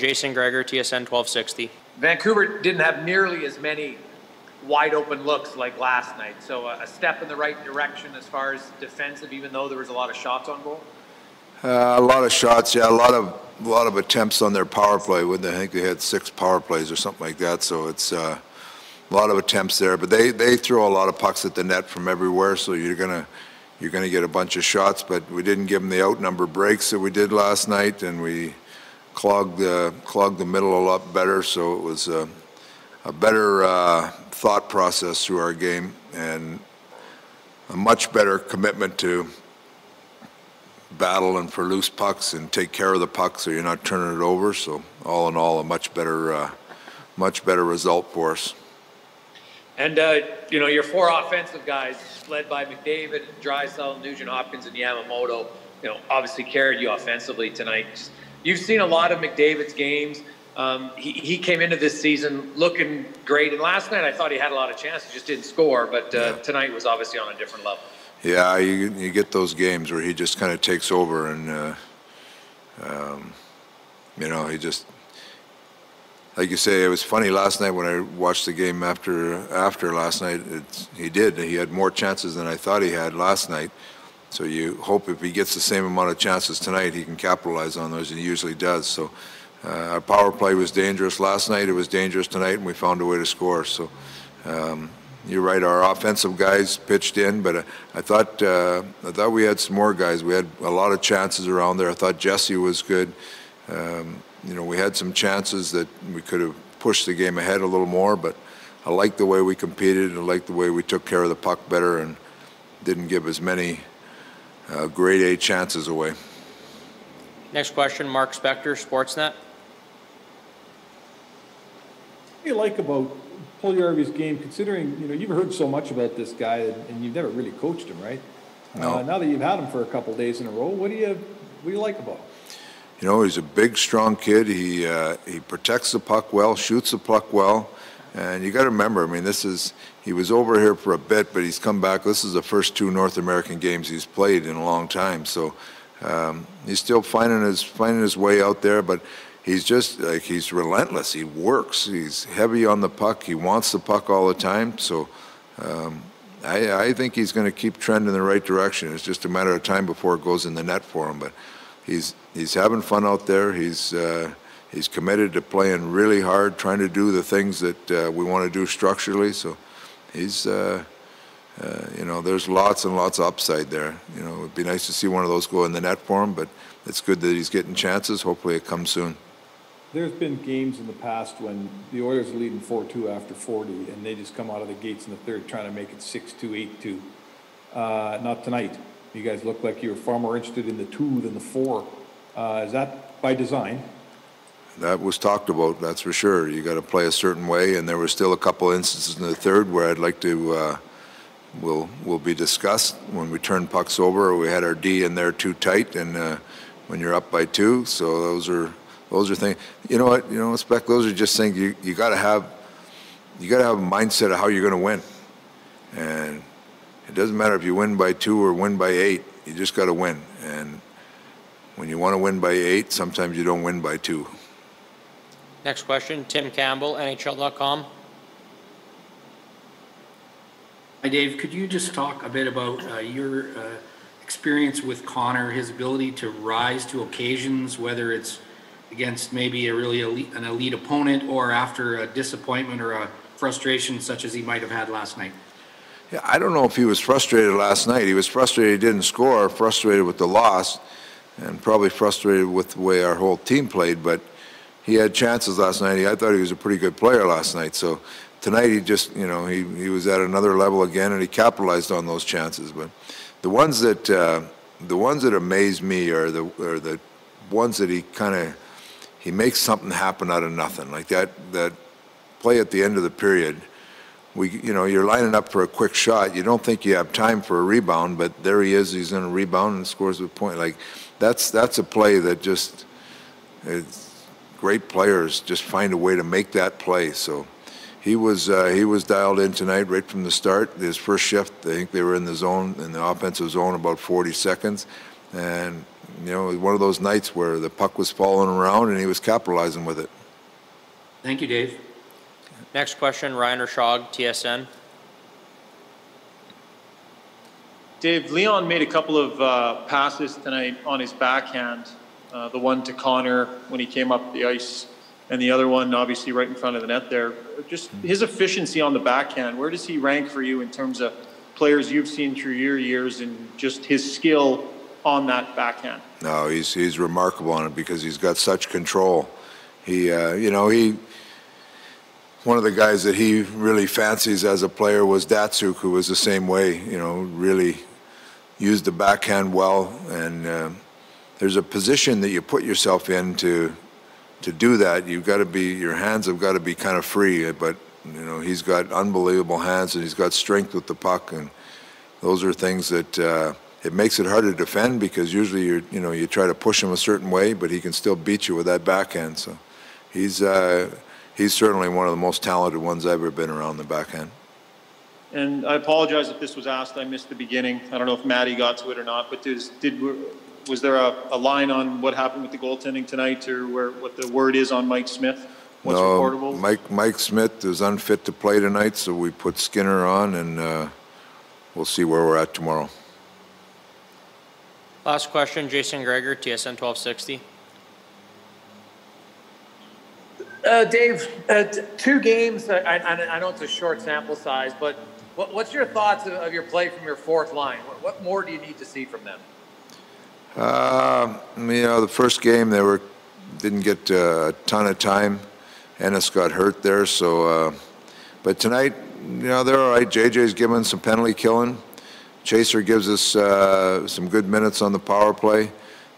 Jason Gregor, TSN 1260. Vancouver didn't have nearly as many wide open looks like last night. So a step in the right direction as far as defensive, even though there was a lot of shots on goal. Uh, a lot of shots, yeah, a lot of a lot of attempts on their power play. With I think they had six power plays or something like that. So it's uh, a lot of attempts there. But they they throw a lot of pucks at the net from everywhere. So you're gonna you're gonna get a bunch of shots. But we didn't give them the outnumber breaks that we did last night, and we clogged the the middle a lot better. So it was a, a better uh, thought process through our game and a much better commitment to battle and for loose pucks and take care of the puck so you're not turning it over. So all in all, a much better, uh, much better result for us. And, uh, you know, your four offensive guys, led by McDavid, Draisaitl, Nugent Hopkins, and Yamamoto, you know, obviously carried you offensively tonight. Just, you've seen a lot of McDavid's games. Um, he, he came into this season looking great. And last night I thought he had a lot of chances, he just didn't score. But uh, Yeah. tonight was obviously on a different level. Yeah, you, you get those games where he just kind of takes over and, uh, um, you know, he just, like you say, it was funny last night when I watched the game after after last night. It's, he did. He had more chances than I thought he had last night. So you hope if he gets the same amount of chances tonight, he can capitalize on those, and he usually does. So uh, our power play was dangerous last night. It was dangerous tonight, and we found a way to score. So. Um, you're right. Our offensive guys pitched in, but uh, I thought uh, I thought we had some more guys. We had a lot of chances around there. I thought Jesse was good. Um, you know, we had some chances that we could have pushed the game ahead a little more, but I like the way we competed. I like the way we took care of the puck better and didn't give as many uh, grade A chances away. Next question, Mark Spector, Sportsnet. What do you like about Puljujärvi's game, considering, you know, you've heard so much about this guy and and you've never really coached him, right? No. Uh, now that you've had him for a couple days in a row, what do you, what do you like about him? You know, he's a big, strong kid. He uh, he protects the puck well, shoots the puck well, and you got to remember. I mean, this is he was over here for a bit, but he's come back. This is the first two North American games he's played in a long time. So um, he's still finding his finding his way out there, but. He's just like he's relentless. He works. He's heavy on the puck. He wants the puck all the time. So um, I, I think he's going to keep trending in the right direction. It's just a matter of time before it goes in the net for him. But he's he's having fun out there. He's uh, he's committed to playing really hard, trying to do the things that uh, we want to do structurally. So he's uh, uh, you know there's lots and lots of upside there. You know it'd be nice to see one of those go in the net for him, but it's good that he's getting chances. Hopefully it comes soon. There's been games in the past when the Oilers are leading 4-2 after 40, and they just come out of the gates in the third trying to make it 6-2, 8-2. Uh, not tonight. You guys look like you were far more interested in the two than the four. Uh, is that by design? That was talked about, that's for sure. You got to play a certain way, and there were still a couple instances in the third where I'd like to, uh, will will be discussed when we turn pucks over. We had our D in there too tight, and uh, when you're up by two, so those are those are things. You know what? You know, spec. Those are just things you you got to have. You got to have a mindset of how you're going to win, and it doesn't matter if you win by two or win by eight. You just got to win, and when you want to win by eight, sometimes you don't win by two. Next question, Tim Campbell, NHL.com. Hi, Dave. Could you just talk a bit about uh, your uh, experience with Connor, his ability to rise to occasions, whether it's against maybe a really elite, an elite opponent or after a disappointment or a frustration such as he might have had last night? Yeah, I don't know if he was frustrated last night. He was frustrated he didn't score, frustrated with the loss, and probably frustrated with the way our whole team played. But he had chances last night. I thought he was a pretty good player last night. So tonight he just, you know, he, he was at another level again, and he capitalized on those chances. But the ones that uh, the ones that amaze me are the are the ones that he kind of he makes something happen out of nothing, like that that play at the end of the period. We, you know, you're lining up for a quick shot. You don't think you have time for a rebound, but there he is. He's in a rebound and scores a point. Like that's that's a play that just it's, great players just find a way to make that play. So he was uh, he was dialed in tonight right from the start. His first shift, I think they were in the zone in the offensive zone about 40 seconds, and you know, it was one of those nights where the puck was falling around and he was capitalizing with it. Thank you, Dave. Next question, Ryan Rishaug, TSN. Dave, Leon made a couple of uh, passes tonight on his backhand. Uh, the one to Connor when he came up the ice, and the other one, obviously, right in front of the net there. Just his efficiency on the backhand, where does he rank for you in terms of players you've seen through your years and just his skill on that backhand? No, he's he's remarkable on it because he's got such control. He, uh, you know, he. One of the guys that he really fancies as a player was Datsyuk, who was the same way. You know, really used the backhand well, and uh, there's a position that you put yourself in to to do that. You've got to be your hands have got to be kind of free, but you know he's got unbelievable hands and he's got strength with the puck, and those are things that. Uh, it makes it hard to defend because usually you you know you try to push him a certain way, but he can still beat you with that backhand. So he's uh, he's certainly one of the most talented ones I've ever been around the backhand. And I apologize if this was asked. I missed the beginning. I don't know if Maddie got to it or not. But does, did was there a, a line on what happened with the goaltending tonight, or where what the word is on Mike Smith? What's no, reportable? Mike Mike Smith is unfit to play tonight, so we put Skinner on, and uh, we'll see where we're at tomorrow. Last question, Jason Gregor, TSN 1260. Uh, Dave, uh, t- two games. I, I, I know it's a short sample size, but what, what's your thoughts of, of, your play from your fourth line? What, what, more do you need to see from them? Uh, you know, the first game they were didn't get a ton of time. Ennis got hurt there, so. Uh, but tonight, you know, they're all right. JJ's giving some penalty killing. Chaser gives us uh, some good minutes on the power play.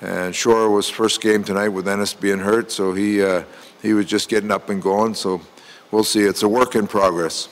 And Shore was first game tonight with Ennis being hurt, so he uh, he was just getting up and going. So we'll see. It's a work in progress.